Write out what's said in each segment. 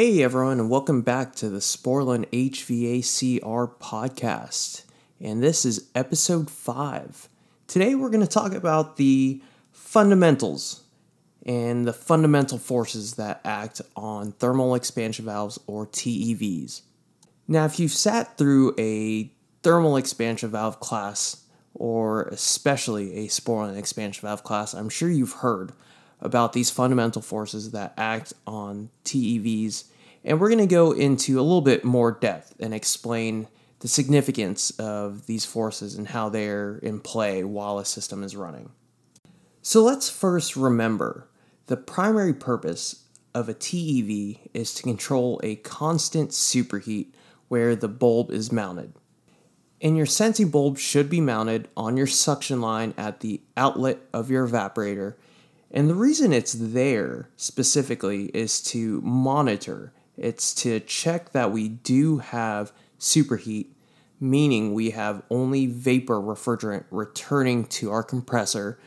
Hey everyone, and welcome back to the Sporlan HVACR podcast. And this is episode 5. Today we're going to talk about the fundamentals and the fundamental forces that act on thermal expansion valves or TEVs. Now, if you've sat through a thermal expansion valve class, or especially a Sporlan expansion valve class, I'm sure you've heard about these fundamental forces that act on TEVs. And we're going to go into a little bit more depth and explain the significance of these forces and how they're in play while a system is running. So let's first remember the primary purpose of a TEV is to control a constant superheat where the bulb is mounted. And your sensing bulb should be mounted on your suction line at the outlet of your evaporator and the reason it's there specifically is to monitor, it's to check that we do have superheat, meaning we have only vapor refrigerant returning to our compressor,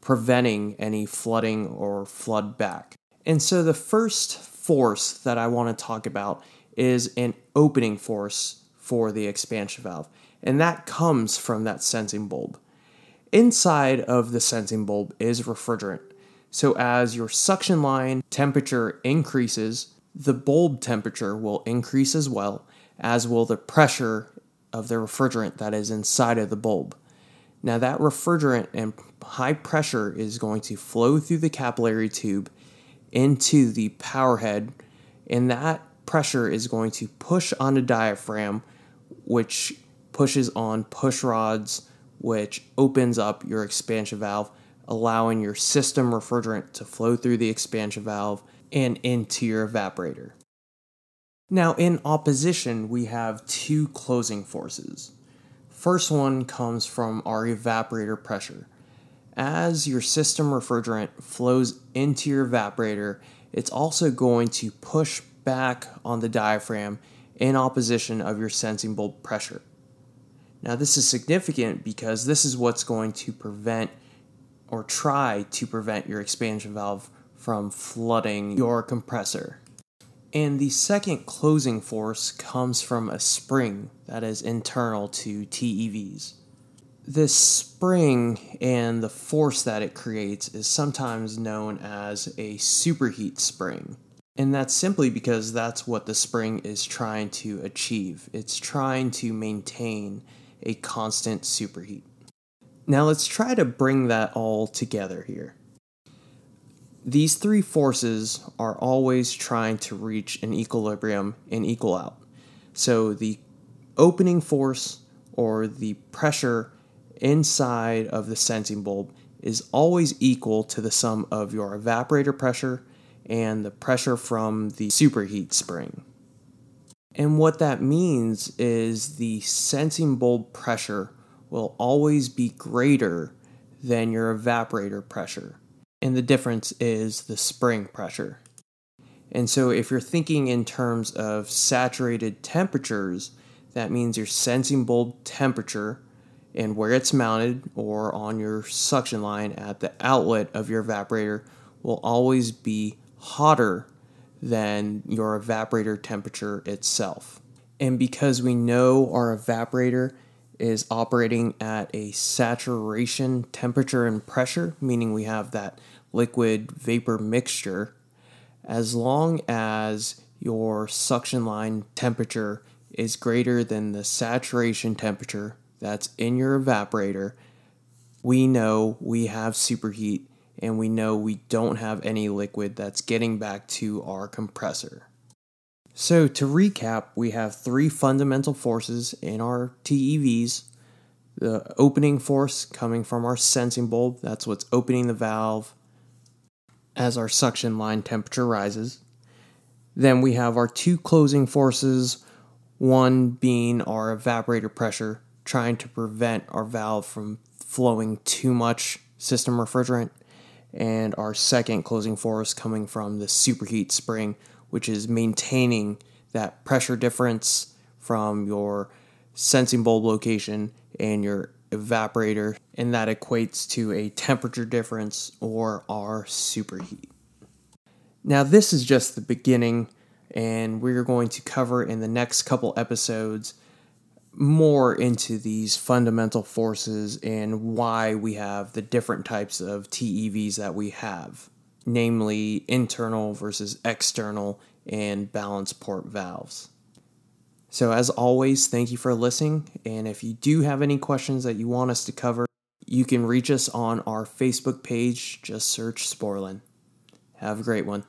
preventing any flooding or flood back. And so the first force that I want to talk about is an opening force for the expansion valve, and that comes from that sensing bulb. Inside of the sensing bulb is refrigerant so, as your suction line temperature increases, the bulb temperature will increase as well, as will the pressure of the refrigerant that is inside of the bulb. Now, that refrigerant and high pressure is going to flow through the capillary tube into the power head, and that pressure is going to push on the diaphragm, which pushes on push rods, which opens up your expansion valve allowing your system refrigerant to flow through the expansion valve and into your evaporator. Now, in opposition, we have two closing forces. First one comes from our evaporator pressure. As your system refrigerant flows into your evaporator, it's also going to push back on the diaphragm in opposition of your sensing bulb pressure. Now, this is significant because this is what's going to prevent or try to prevent your expansion valve from flooding your compressor. And the second closing force comes from a spring that is internal to TEVs. This spring and the force that it creates is sometimes known as a superheat spring. And that's simply because that's what the spring is trying to achieve. It's trying to maintain a constant superheat. Now let's try to bring that all together here. These three forces are always trying to reach an equilibrium and equal out. So the opening force or the pressure inside of the sensing bulb is always equal to the sum of your evaporator pressure and the pressure from the superheat spring. And what that means is the sensing bulb pressure will always be greater than your evaporator pressure. And the difference is the spring pressure. And so, if you're thinking in terms of saturated temperatures, that means your sensing bulb temperature and where it's mounted or on your suction line at the outlet of your evaporator will always be hotter than your evaporator temperature itself. And because we know our evaporator is operating at a saturation temperature and pressure, meaning we have that liquid vapor mixture, as long as your suction line temperature is greater than the saturation temperature that's in your evaporator, we know we have superheat and we know we don't have any liquid that's getting back to our compressor. So, to recap, we have three fundamental forces in our TEVs. The opening force coming from our sensing bulb, that's what's opening the valve as our suction line temperature rises. Then we have our two closing forces, one being our evaporator pressure, trying to prevent our valve from flowing too much system refrigerant, and our second closing force coming from the superheat spring, which is maintaining that pressure difference from your sensing bulb location and your evaporator, and that equates to a temperature difference or our superheat. Now, this is just the beginning and we're going to cover in the next couple episodes more into these fundamental forces and why we have the different types of TEVs that we have, namely internal versus external and balance port valves. So, as always, thank you for listening. And if you do have any questions that you want us to cover, you can reach us on our Facebook page. Just search Sporlan. Have a great one.